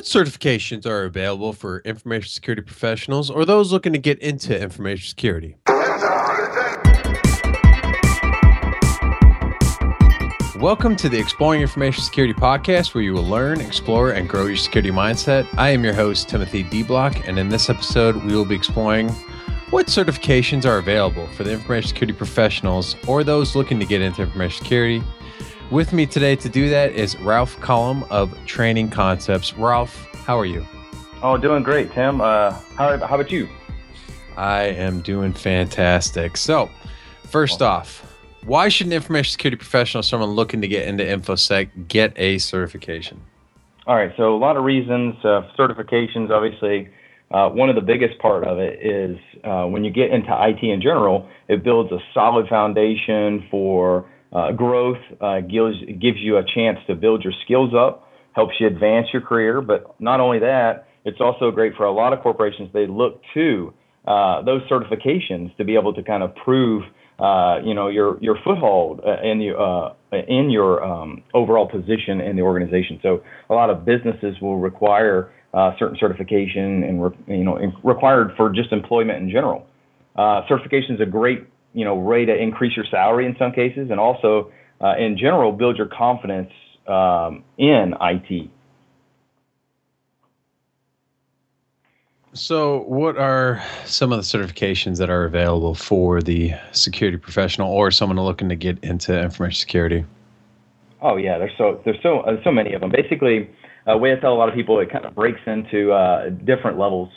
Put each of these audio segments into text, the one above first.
What certifications are available for information security professionals or those looking to get into information security? Welcome to the Exploring Information Security podcast, where you will learn, explore, and grow your security mindset. I am your host, Timothy De Block, and in this episode, we will be exploring what certifications are available for the information security professionals or those looking to get into information security. With me today to do that is Ralph Cullum of Training Concepts. Ralph, how are you? Oh, doing great, Tim. Uh, how, how about you? I am doing fantastic. So, first off, why should an information security professional, someone looking to get into InfoSec, get a certification? All right, so a lot of reasons. Uh, certifications, obviously, uh, one of the biggest part of it is uh, when you get into IT in general, it builds a solid foundation for uh, growth, uh, gives, gives you a chance to build your skills up, helps you advance your career. But not only that, it's also great for a lot of corporations. They look to uh, those certifications to be able to kind of prove, uh, you know, your your foothold uh, in the uh, in your um, overall position in the organization. So a lot of businesses will require certain certification and re- you know required for just employment in general. certification is a great you know, way to increase your salary in some cases, and also uh, in general build your confidence um, in IT. So, what are some of the certifications that are available for the security professional or someone looking to get into information security? Oh yeah, there's so there's so uh, so many of them. Basically, uh, way I tell a lot of people, it kind of breaks into uh, different levels.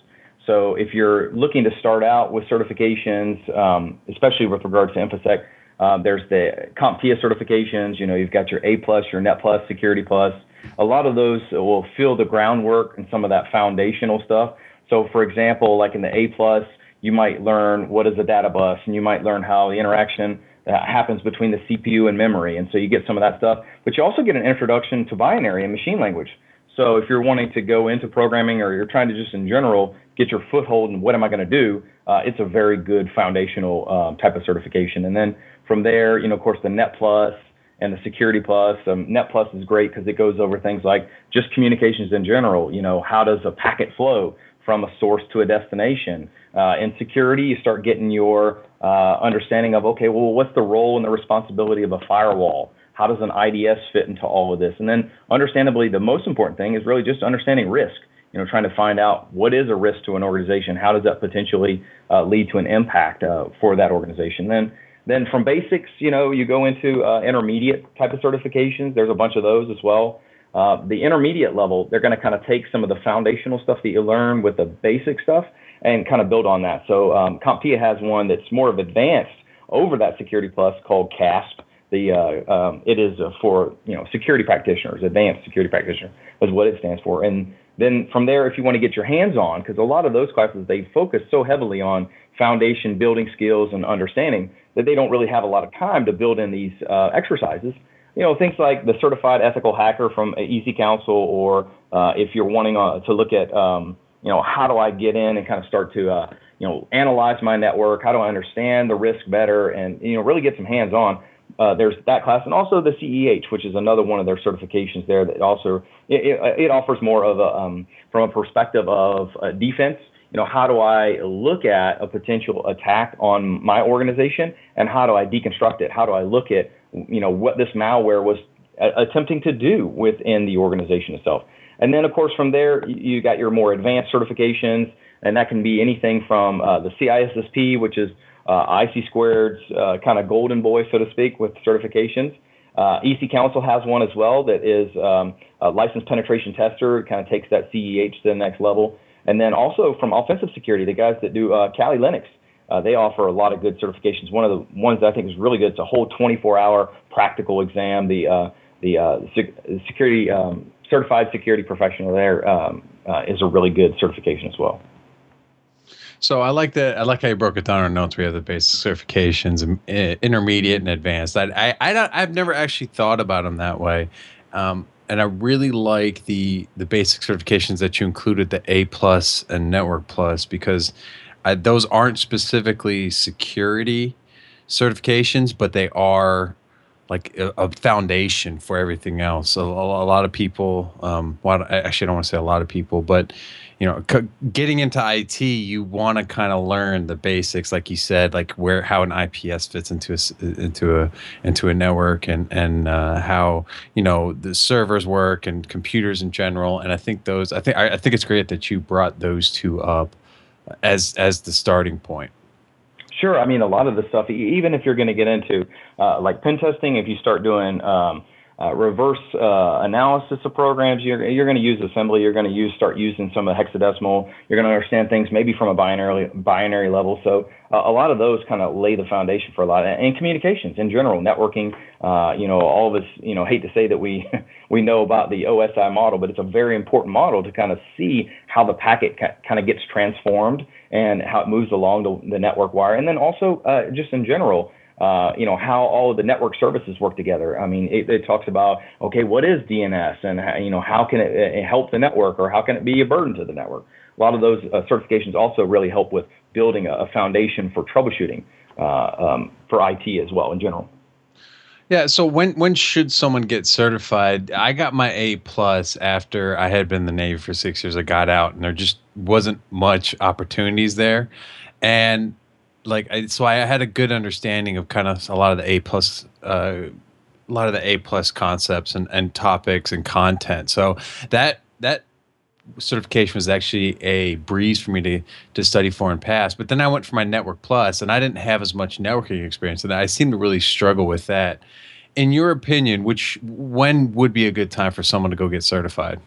So if you're looking to start out with certifications, um, especially with regards to InfoSec, uh, there's the CompTIA certifications. You know, you've got your A plus, your Net plus, Security plus. A lot of those will fill the groundwork and some of that foundational stuff. So, for example, like in the A plus, you might learn what is a data bus, and you might learn how the interaction that happens between the CPU and memory, and so you get some of that stuff. But you also get an introduction to binary and machine language. So if you're wanting to go into programming or you're trying to just in general get your foothold and what am I going to do, uh, it's a very good foundational um, type of certification. And then from there, you know, of course, the Net Plus and the Security Plus. Um, Net Plus is great because it goes over things like just communications in general. You know, how does a packet flow from a source to a destination? Uh, in security, you start getting your uh, understanding of okay, well, what's the role and the responsibility of a firewall? How does an IDS fit into all of this? And then, understandably, the most important thing is really just understanding risk. You know, trying to find out what is a risk to an organization. How does that potentially uh, lead to an impact uh, for that organization? Then, then from basics, you know, you go into uh, intermediate type of certifications. There's a bunch of those as well. Uh, the intermediate level, they're going to kind of take some of the foundational stuff that you learn with the basic stuff and kind of build on that. So um, CompTIA has one that's more of advanced over that Security Plus called CASP the uh, um, it is uh, for you know security practitioners, advanced security practitioner is what it stands for. And then from there, if you want to get your hands on, because a lot of those classes they focus so heavily on foundation building skills and understanding that they don't really have a lot of time to build in these uh, exercises. You know things like the certified ethical hacker from EC Council, or uh, if you're wanting uh, to look at um, you know how do I get in and kind of start to uh, you know analyze my network, how do I understand the risk better, and you know really get some hands on uh, there's that class, and also the CEH, which is another one of their certifications there that also it, it, offers more of a um, from a perspective of uh, defense. You know, how do I look at a potential attack on my organization, and how do I deconstruct it? How do I look at you know what this malware was a- attempting to do within the organization itself? And then, of course, from there, you got your more advanced certifications, and that can be anything from uh, the CISSP, which is uh, ISC Squared's uh, kind of golden boy, so to speak, with certifications. Uh, EC Council has one as well that is um, a licensed penetration tester. It kind of takes that CEH to the next level. And then also from offensive security, the guys that do uh, Kali Linux, uh, they offer a lot of good certifications. One of the ones that I think is really good, it's a whole 24-hour practical exam. The uh, the uh, sec- security um, certified security professional there um, uh, is a really good certification as well. So I like that. I like how you broke it down in our notes. We have the basic certifications, intermediate, and advanced. I, I, I don't, I've never actually thought about them that way, um, and I really like the the basic certifications that you included, the A plus and Network plus, because I, those aren't specifically security certifications, but they are like a, a, foundation for everything else. A, a, a lot of people, um, well, I actually, I don't want to say a lot of people, but you know, c- getting into IT, you want to kind of learn the basics, like you said, like where how an IPS fits into a into a into a network, and and uh, how you know the servers work and computers in general. And I think those, I think I, I think it's great that you brought those two up as as the starting point. Sure. I mean, a lot of the stuff, even if you're going to get into uh, like pen testing, if you start doing um, uh, reverse uh, analysis of programs. You're, you're going to use assembly. You're going to use start using some of the hexadecimal. You're going to understand things maybe from a binary binary level. So a lot of those kind of lay the foundation for a lot, and communications in general, networking. Uh, you know, all of us, you know, hate to say that we we know about the OSI model, but it's a very important model to kind of see how the packet ca- kind of gets transformed and how it moves along the, the network wire, and then also uh, just in general uh, you know how all of the network services work together. I mean, it, it talks about okay, what is DNS, and you know how can it, it, help the network, or how can it be a burden to the network. A lot of those uh, certifications also really help with building a, foundation for troubleshooting uh, um, for IT as well in general. Yeah. So when when should someone get certified? I got my A plus after I had been in the Navy for six years. I got out, and there just wasn't much opportunities there, and like I, so I had a good understanding of kind of a lot of the A plus uh, a lot of the A plus concepts and, and topics and content. So that that certification was actually a breeze for me to to study for and pass. But then I went for my Network Plus, and I didn't have as much networking experience, and I seem to really struggle with that. In your opinion, which when would be a good time for someone to go get certified?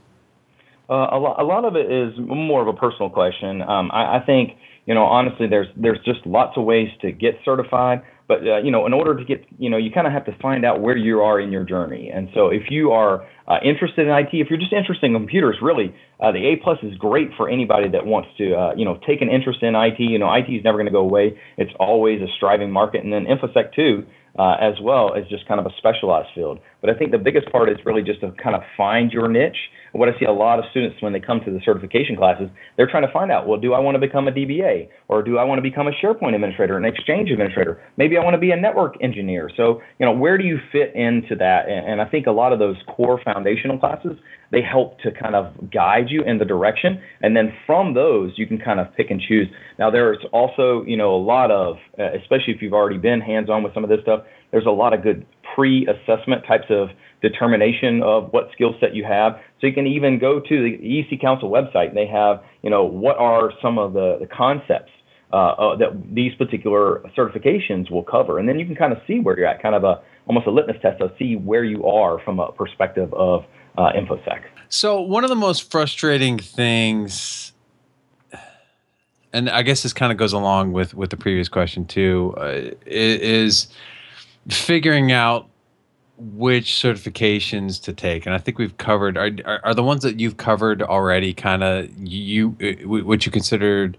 Uh, a, lot, a lot of it is more of a personal question. Um, I, I think you know, honestly, there's there's just lots of ways to get certified. But uh, you know, in order to get, you know, you kind of have to find out where you are in your journey. And so, if you are uh, interested in IT, if you're just interested in computers, really, uh, the A plus is great for anybody that wants to, uh, you know, take an interest in IT. You know, IT is never going to go away. It's always a striving market. And then InfoSec too, uh, as well as just kind of a specialized field. But I think the biggest part is really just to kind of find your niche what I see a lot of students when they come to the certification classes, they're trying to find out, well, do I want to become a DBA or do I want to become a SharePoint administrator, an Exchange administrator? Maybe I want to be a network engineer. So, you know, where do you fit into that? And, I think a lot of those core foundational classes, they help to kind of guide you in the direction. And then from those, you can kind of pick and choose. Now, there's also, you know, a lot of, especially if you've already been hands on with some of this stuff, there's a lot of good pre assessment types of determination of what skill set you have. So you can even go to the EC Council website and they have, you know, what are some of the, the concepts uh, uh, that these particular certifications will cover. And then you can kind of see where you're at, kind of a almost a litmus test to see where you are from a perspective of uh, InfoSec. So one of the most frustrating things and I guess this kind of goes along with with the previous question too, uh, is figuring out which certifications to take and i think we've covered are, are, are the ones that you've covered already kind of you uh, what you considered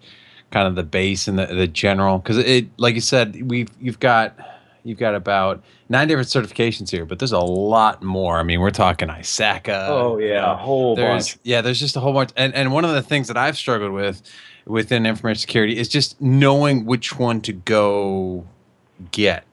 kind of the base and the, the general? Because it like you said we've you've got you've got about nine different certifications here but there's a lot more. I mean we're talking ISACA oh yeah a whole there's, bunch yeah there's just a whole bunch. And, and one of the things that i've struggled with within information security is just knowing which one to go get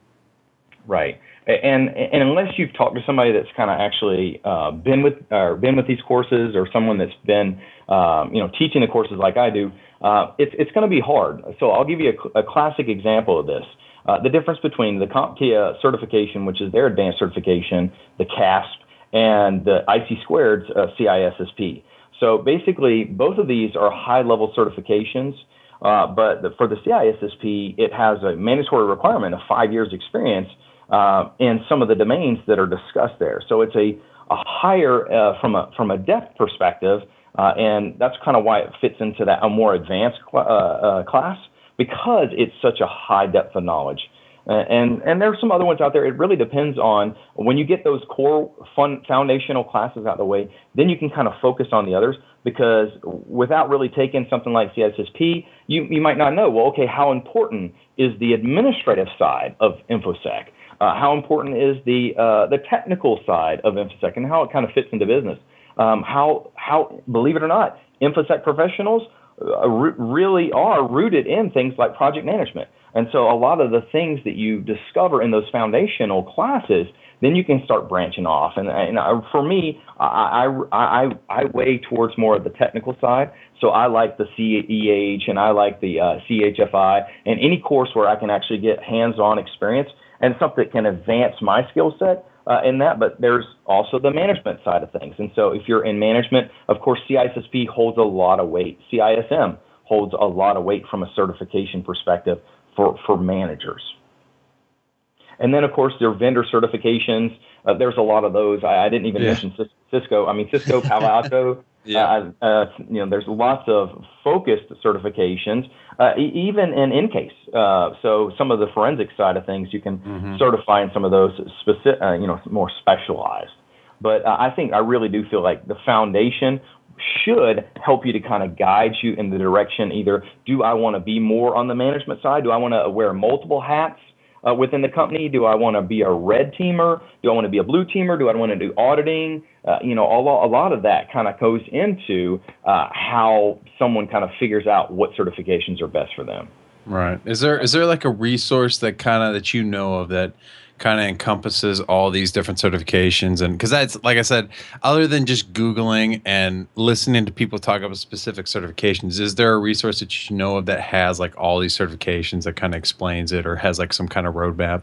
right and and unless you've talked to somebody that's kind of actually uh, been with or been with these courses or someone that's been um, you know teaching the courses like I do, uh, it's it's going to be hard. So I'll give you a, a classic example of this. Uh, the difference between the CompTIA certification, which is their advanced certification, the CASP, and the ISC squared uh, CISSP. So basically, both of these are high-level certifications. Uh, but the, for the CISSP, it has a mandatory requirement of five years experience uh, and some of the domains that are discussed there. So it's a, a higher uh, from a from a depth perspective, uh, and that's kind of why it fits into that a more advanced cl- uh, uh, class because it's such a high depth of knowledge. And and there's some other ones out there. It really depends on when you get those core fun foundational classes out of the way, then you can kind of focus on the others because without really taking something like CISSP, you, you might not know, well, okay, how important is the administrative side of InfoSec? Uh, how important is the uh, the technical side of InfoSec and how it kind of fits into business? Um, how how believe it or not, InfoSec professionals uh, really are rooted in things like project management. And so a lot of the things that you discover in those foundational classes, then you can start branching off. And, and I, for me, I, I, I, I weigh towards more of the technical side. So I like the CEH and I like the uh, CHFI and any course where I can actually get hands-on experience and something that can advance my skill set uh, in that, but there's also the management side of things. And so if you're in management, of course, CISSP holds a lot of weight. CISM holds a lot of weight from a certification perspective for, for managers. And then, of course, there are vendor certifications. Uh, there's a lot of those. I, I didn't even yeah. mention Cisco. I mean, Cisco, Palo Alto. yeah. Uh, uh, you know, there's lots of focused certifications, uh, even in EnCase. Uh, so some of the forensic side of things, you can mm-hmm. certify in some of those specific, uh, you know, more specialized. But I think I really do feel like the foundation should help you to kind of guide you in the direction either do I want to be more on the management side? Do I want to wear multiple hats? Uh, within the company? Do I want to be a red teamer? Do I want to be a blue teamer? Do I want to do auditing? Uh, you know, a lot, a lot of that kind of goes into uh, how someone kind of figures out what certifications are best for them. Right. Is there is there like a resource that kind of that you know of that kind of encompasses all these different certifications and because that's like i said other than just googling and listening to people talk about specific certifications is there a resource that you know of that has like all these certifications that kind of explains it or has like some kind of roadmap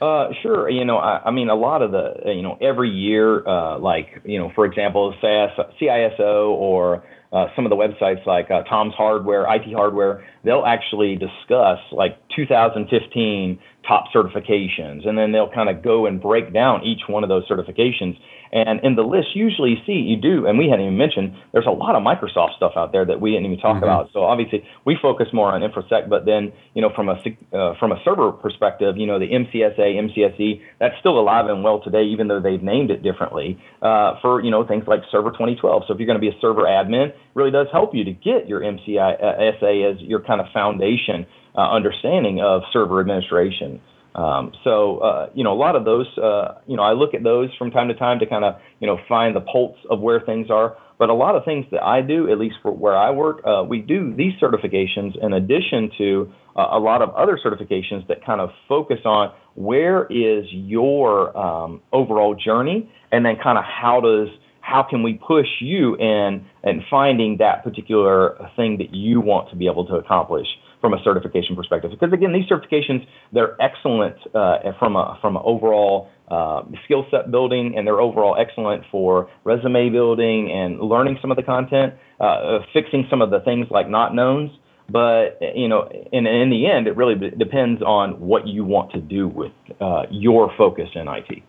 uh, sure. You know, I, I mean, a lot of the, you know, every year, uh, like, you know, for example, CISO or uh, some of the websites like uh, Tom's Hardware, IT Hardware, they'll actually discuss like 2015 top certifications, and then they'll kind of go and break down each one of those certifications. And in the list, usually you see you do, and we hadn't even mentioned, there's a lot of Microsoft stuff out there that we didn't even talk mm-hmm. about. So obviously we focus more on InfoSec, but then you know from a uh, from a server perspective, you know the MCSA, MCSE, that's still alive and well today, even though they've named it differently uh, for you know things like Server 2012. So if you're going to be a server admin, really does help you to get your MCSA as your kind of foundation uh, understanding of server administration. Um, so, uh, you know, a lot of those, uh, you know, I look at those from time to time to kind of, you know, find the pulse of where things are. But a lot of things that I do, at least for where I work, uh, we do these certifications in addition to uh, a lot of other certifications that kind of focus on where is your um, overall journey, and then kind of how does how can we push you in and finding that particular thing that you want to be able to accomplish from a certification perspective. Because again, these certifications they're excellent uh, from a from an overall uh, skill set building, and they're overall excellent for resume building and learning some of the content, uh, fixing some of the things like not knowns. But you know, in in the end, it really depends on what you want to do with uh, your focus in IT.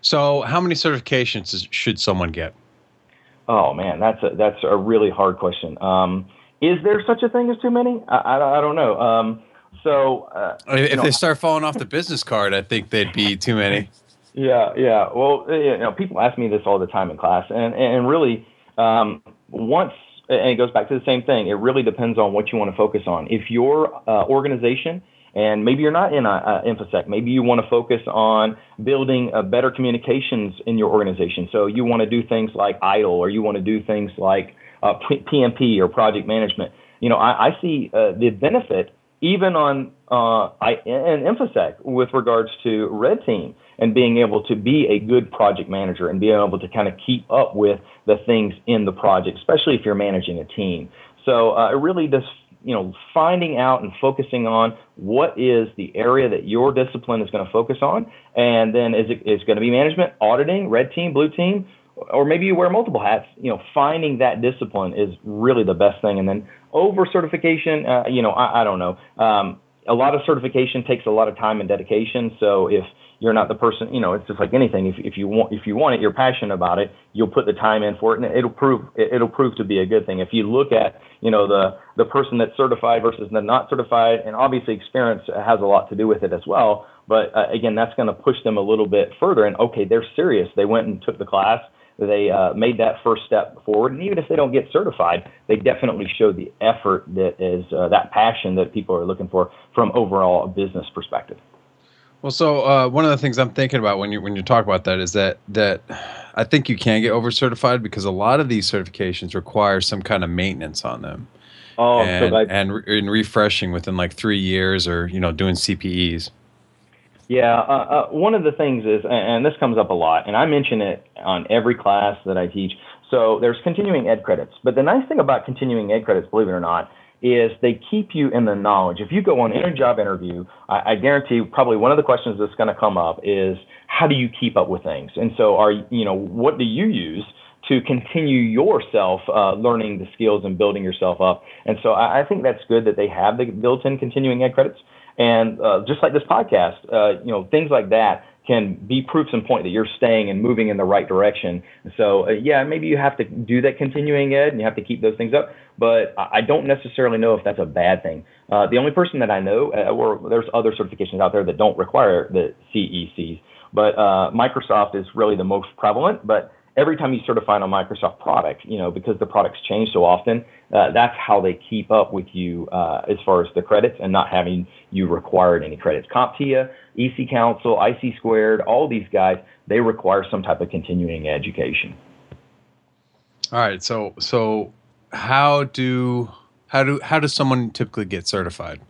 So, how many certifications should someone get? Oh man, that's a that's a really hard question. Um, is there such a thing as too many? I, I, I don't know. Um, so uh, if know, they start falling off the business card, I think they'd be too many. Yeah, yeah. Well, you know, people ask me this all the time in class, and and really, um, once and it goes back to the same thing. It really depends on what you want to focus on. If your uh, organization and maybe you're not in a, a infosec. Maybe you want to focus on building a better communications in your organization. So you want to do things like ITIL, or you want to do things like uh, PMP or project management. You know, I, I see uh, the benefit even on uh, I, in infosec with regards to red team and being able to be a good project manager and being able to kind of keep up with the things in the project, especially if you're managing a team. So uh, it really does you know, finding out and focusing on what is the area that your discipline is going to focus on, and then is it is going to be management, auditing, red team, blue team, or maybe you wear multiple hats. You know, finding that discipline is really the best thing, and then over certification, uh, you know, I, I don't know. Um, a lot of certification takes a lot of time and dedication. So if you're not the person, you know, it's just like anything. If, if you want, if you want it, you're passionate about it, you'll put the time in for it and it'll prove, it'll prove to be a good thing. If you look at, you know, the, the person that's certified versus the not certified, and obviously experience has a lot to do with it as well. But uh, again, that's going to push them a little bit further. And okay, they're serious. They went and took the class. They uh, made that first step forward. And even if they don't get certified, they definitely show the effort that is uh, that passion that people are looking for from overall business perspective. Well, so uh, one of the things I'm thinking about when you when you talk about that is that that I think you can get over certified because a lot of these certifications require some kind of maintenance on them. Oh, and, so I, and, re- and refreshing within like three years, or you know, doing CPEs. Yeah, uh, uh, one of the things is, and this comes up a lot, and I mention it on every class that I teach. So there's continuing ed credits, but the nice thing about continuing ed credits, believe it or not, is they keep you in the knowledge. If you go on any job interview, I, I guarantee probably one of the questions that's going to come up is how do you keep up with things? And so are you know what do you use to continue yourself uh, learning the skills and building yourself up? And so I, I think that's good that they have the built-in continuing ed credits. And uh, just like this podcast, uh, you know things like that can be proofs and point that you're staying and moving in the right direction. So uh, yeah, maybe you have to do that continuing ed and you have to keep those things up. But I don't necessarily know if that's a bad thing. Uh, the only person that I know, uh, or there's other certifications out there that don't require the CECs, but uh, Microsoft is really the most prevalent. But every time you certify on a Microsoft product, you know, because the products change so often, uh, that's how they keep up with you uh, as far as the credits and not having you required any credits. CompTIA, EC Council, ISC Squared, all these guys, they require some type of continuing education. All right, so so how do how do how does someone typically get certified?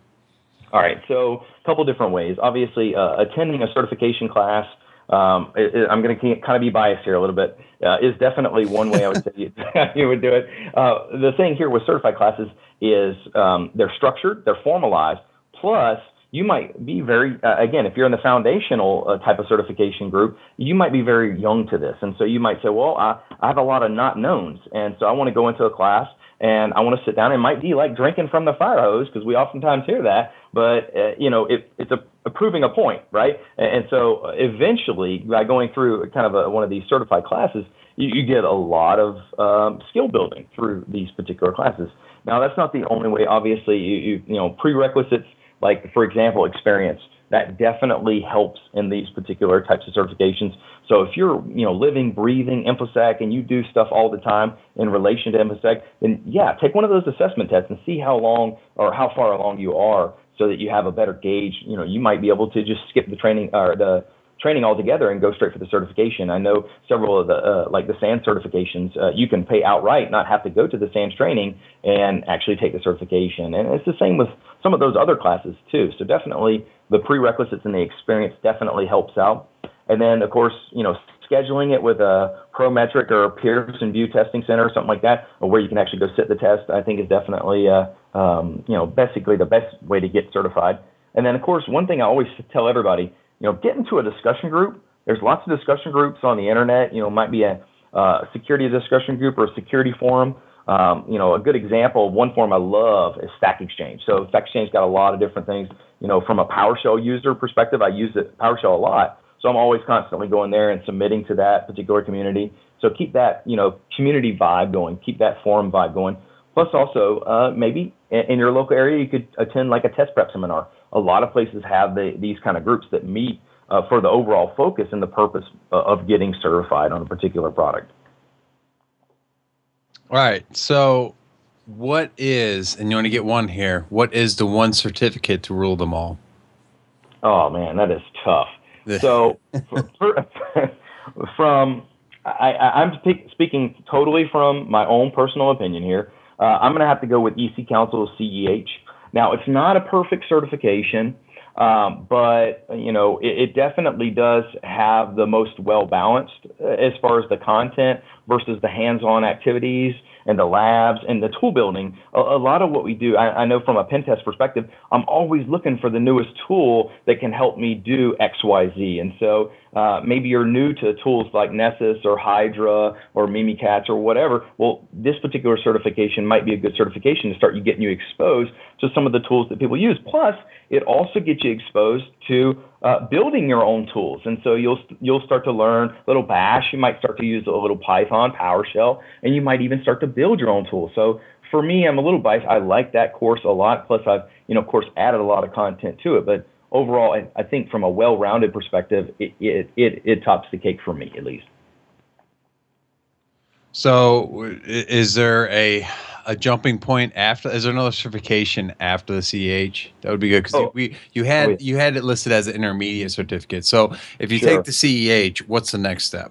All right, so a couple different ways. Obviously, uh, attending a certification class um, it, it, I'm going to kind of be biased here a little bit, uh, is definitely one way I would say you, you would do it. Uh, the thing here with certified classes is um, they're structured, they're formalized, plus you might be very, uh, again, if you're in the foundational uh, type of certification group, you might be very young to this. And so you might say, well, I, I have a lot of not knowns. And so I want to go into a class and I want to sit down. It might be like drinking from the fire hose because we oftentimes hear that, but uh, you know, it, it's a, a, proving a point, right? And, and so eventually, by going through kind of a, one of these certified classes, you, you get a lot of um, skill building through these particular classes. Now, that's not the only way. Obviously, you, you, you know, prerequisites like, for example, experience that definitely helps in these particular types of certifications. So if you're, you know, living, breathing InfoSec and you do stuff all the time in relation to InfoSec, then yeah, take one of those assessment tests and see how long or how far along you are so that you have a better gauge. You know, you might be able to just skip the training or the training altogether and go straight for the certification. I know several of the uh, like the SANS certifications, uh, you can pay outright, not have to go to the SANS training and actually take the certification. And it's the same with some of those other classes too. So definitely the prerequisites and the experience definitely helps out. And then of course, you know, scheduling it with a Prometric or a Pearson VUE Testing Center or something like that, where you can actually go sit the test, I think is definitely, uh, um, you know, basically the best way to get certified. And then of course, one thing I always tell everybody, you know, get into a discussion group. There's lots of discussion groups on the internet. You know, might be a uh, security discussion group or a security forum. Um, you know, a good example of one forum I love is Stack Exchange. So Stack Exchange got a lot of different things. You know, from a PowerShell user perspective, I use it PowerShell a lot. So I'm always constantly going there and submitting to that particular community. So keep that, you know, community vibe going. Keep that forum vibe going. Plus, also uh, maybe in, in your local area, you could attend like a test prep seminar. A lot of places have the, these kind of groups that meet uh, for the overall focus and the purpose uh, of getting certified on a particular product. All right. So, what is, and you want to get one here, what is the one certificate to rule them all? Oh, man, that is tough. so, for, for, from, I, am speaking totally from my own personal opinion here. Uh, I'm going to have to go with EC Council CEH. Now, it's not a perfect certification. Um, but you know, it, it, definitely does have the most well balanced uh, as far as the content versus the hands-on activities and the labs and the tool building. A, a lot of what we do, I, I, know from a pen test perspective, I'm always looking for the newest tool that can help me do X, Y, Z. And so uh, maybe you're new to tools like Nessus or Hydra or Mimikatz or whatever. Well, this particular certification might be a good certification to start you getting you exposed to some of the tools that people use. Plus, it also gets you exposed to uh, building your own tools. And so you'll you'll start to learn a little Bash. You might start to use a little Python, PowerShell, and you might even start to build your own tools. So for me, I'm a little biased. I like that course a lot. Plus, I've you know of course added a lot of content to it. But overall, I, I think from a well-rounded perspective, it, it it it tops the cake for me at least. So, is there a a jumping point after? Is there another certification after the CEH? That would be good because Oh. we you had Oh, yeah. you had it listed as an intermediate certificate. So if you Sure. take the CEH, what's the next step?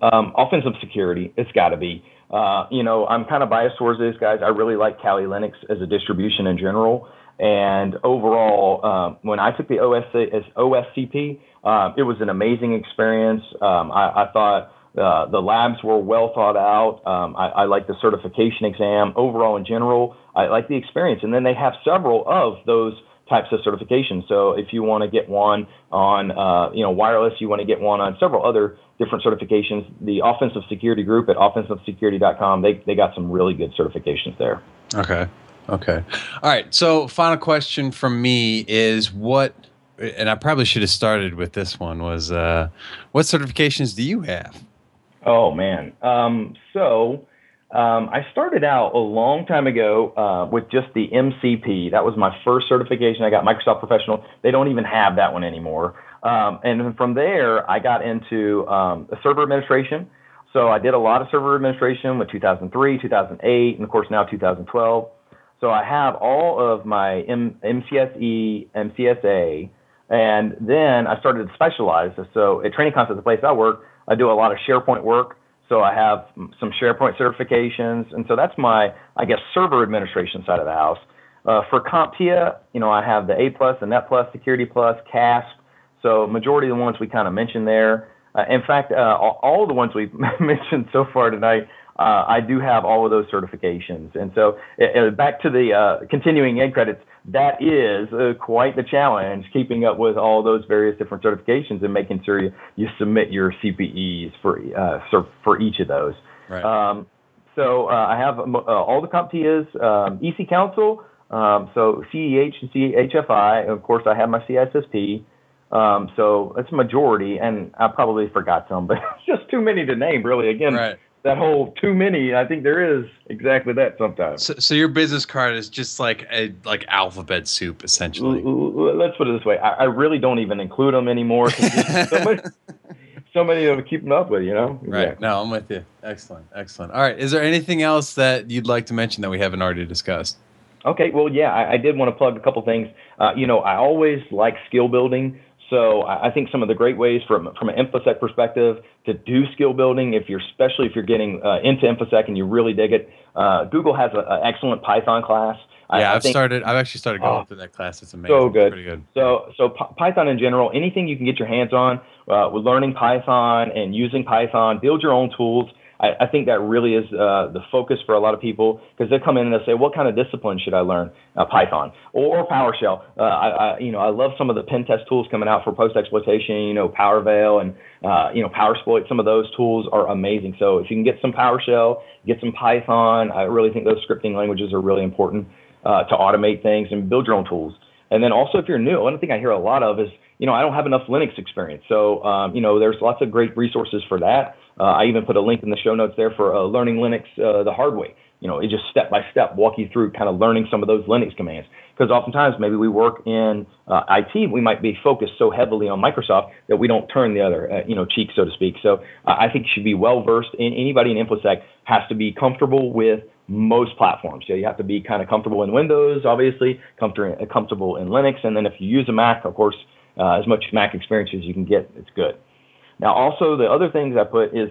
Um, offensive security, it's got to be. Uh, you know, I'm kind of biased towards this, guys. I really like Kali Linux as a distribution in general. And overall, um, when I took the OSC, as OSCP, um, it was an amazing experience. Um, I, I thought uh, the labs were well thought out. Um, I, I like the certification exam. Overall, in general, I like the experience. And then they have several of those types of certifications. So if you want to get one on, uh, you know, wireless, you want to get one on several other different certifications. The Offensive Security Group at offensivesecurity.com, they, they got some really good certifications there. Okay. Okay. All right. So final question from me is what and I probably should have started with this one was uh, what certifications do you have? Oh man. Um, so um, I started out a long time ago uh, with just the MCP. That was my first certification. I got Microsoft Professional. They don't even have that one anymore. Um, and from there, I got into um, server administration. So I did a lot of server administration with 2003, 2008, and of course now 2012. So I have all of my M- MCSE, MCSA, and then I started to specialize. So at Training Concepts, the place I work, I do a lot of SharePoint work. So I have some SharePoint certifications, and so that's my, I guess, server administration side of the house. Uh, for CompTIA, you know, I have the A plus, the Net plus, Security plus, CASP. So majority of the ones we kind of mentioned there. Uh, in fact, uh, all, all the ones we've mentioned so far tonight, uh, I do have all of those certifications. And so uh, back to the uh, continuing ed credits, that is uh, quite the challenge, keeping up with all those various different certifications and making sure you, you submit your CPEs for uh, for, each of those. Right. Um, so uh, I have uh, all the CompTIAs, um, EC Council, um, so CEH and CHFI. Of course, I have my CISSP. Um, so it's a majority, and I probably forgot some, but it's just too many to name, really. Again, right. That whole too many, I think there is exactly that sometimes. So, so your business card is just like a like alphabet soup essentially. Let's put it this way: I, I really don't even include them anymore. there's so many, so many of them keeping up with, you know. Right. Exactly. No, I'm with you. Excellent. Excellent. All right. Is there anything else that you'd like to mention that we haven't already discussed? Okay, well, yeah, I, I did want to plug a couple things. Uh, you know, I always like skill building. So I, think some of the great ways from from an InfoSec perspective to do skill building, if you're especially if you're getting uh, into InfoSec and you really dig it, uh, Google has an excellent Python class. Yeah, I I've think- started. I've actually started going Oh, through that class. It's amazing. so It's good. pretty good. So, so P- Python in general, anything you can get your hands on, uh, with learning Python and using Python, build your own tools. I, I think that really is uh, the focus for a lot of people because they come in and they say, "What kind of discipline should I learn?" Uh, Python or, PowerShell. Uh, I, I, you know, I love some of the pen test tools coming out for post exploitation. You know, PowerVeil and uh, you know PowerSploit. Some of those tools are amazing. So if you can get some PowerShell, get some Python, I really think those scripting languages are really important uh, to automate things and build your own tools. And then also, if you're new, one thing I hear a lot of is, you know, I don't have enough Linux experience. So, um, you know, there's lots of great resources for that. Uh, I even put a link in the show notes there for uh, learning Linux uh, the hard way. You know, it just step by step walk you through kind of learning some of those Linux commands. Because oftentimes maybe we work in uh, IT, we might be focused so heavily on Microsoft that we don't turn the other, uh, you know, cheek, so to speak. So uh, I think you should be well versed in anybody in InfoSec has to be comfortable with most platforms. So you have to be kind of comfortable in Windows, obviously, comfortable comfortable in Linux, and then if you use a Mac, of course, uh, as much Mac experience as you can get, it's good. Now, also the other things I put is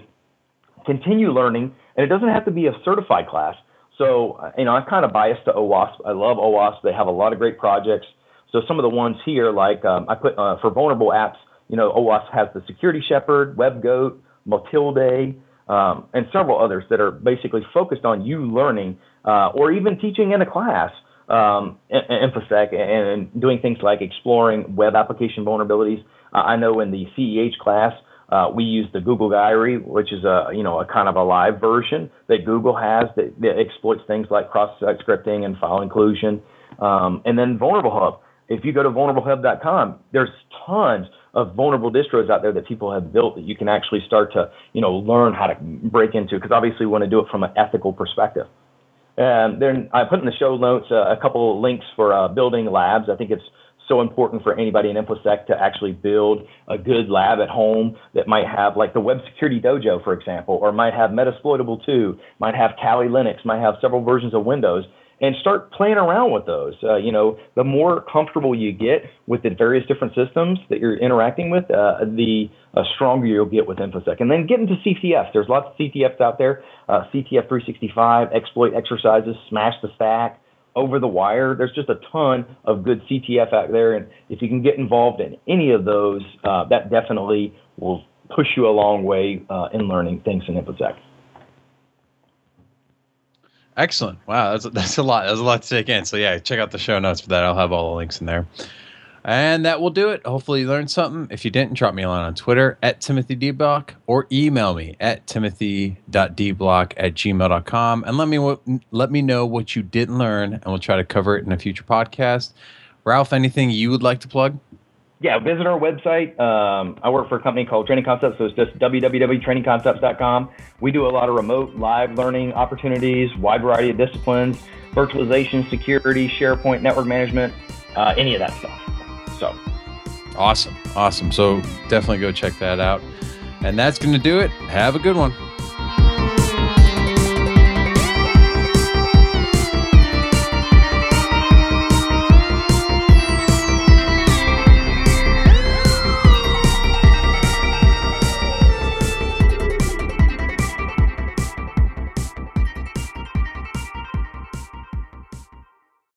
continue learning, and it doesn't have to be a certified class. So, uh, you know, I'm kind of biased to OWASP. I love OWASP. They have a lot of great projects. So some of the ones here, like um, I put uh, for vulnerable apps, you know, OWASP has the Security Shepherd, WebGoat, Mutillidae, um, and several others that are basically focused on you learning uh, or even teaching in a class um, in- in InfoSec and, and doing things like exploring web application vulnerabilities. Uh, I know in the CEH class, uh, we use the Google Gruyere, which is a you know a kind of a live version that Google has that, that exploits things like cross-site scripting and file inclusion. Um, and then Vulnerable Hub. If you go to vulnerablehub.com, there's tons of vulnerable distros out there that people have built that you can actually start to you know learn how to break into because obviously we want to do it from an ethical perspective. And then I put in the show notes uh, a couple links for uh, building labs. I think it's so important for anybody in InfoSec to actually build a good lab at home that might have like the Web Security Dojo, for example, or might have Metasploitable 2, might have Kali Linux, might have several versions of Windows and start playing around with those. Uh, you know, the more comfortable you get with the various different systems that you're interacting with, uh, the uh, stronger you'll get with InfoSec. And then get into CTF. There's lots of CTFs out there. Uh, CTF 365, exploit exercises, smash the stack, over the wire. There's just a ton of good CTF out there. And if you can get involved in any of those, uh, that definitely will push you a long way uh, in learning things in InfoSec. Excellent. Wow, that's that's a lot. That's a lot to take in. So yeah, check out the show notes for that. I'll have all the links in there. And that will do it. Hopefully you learned something. If you didn't, drop me a line on Twitter at TimothyDeBlock or email me at timothy.deblock at gmail.com and let me let me know what you didn't learn and we'll try to cover it in a future podcast. Ralph, anything you would like to plug? Yeah, visit our website. Um, I work for a company called Training Concepts, so it's just www.trainingconcepts.com. We do a lot of remote live learning opportunities, wide variety of disciplines, virtualization, security, SharePoint, network management, uh, any of that stuff. So awesome, awesome. So definitely go check that out. And that's going to do it. Have a good one.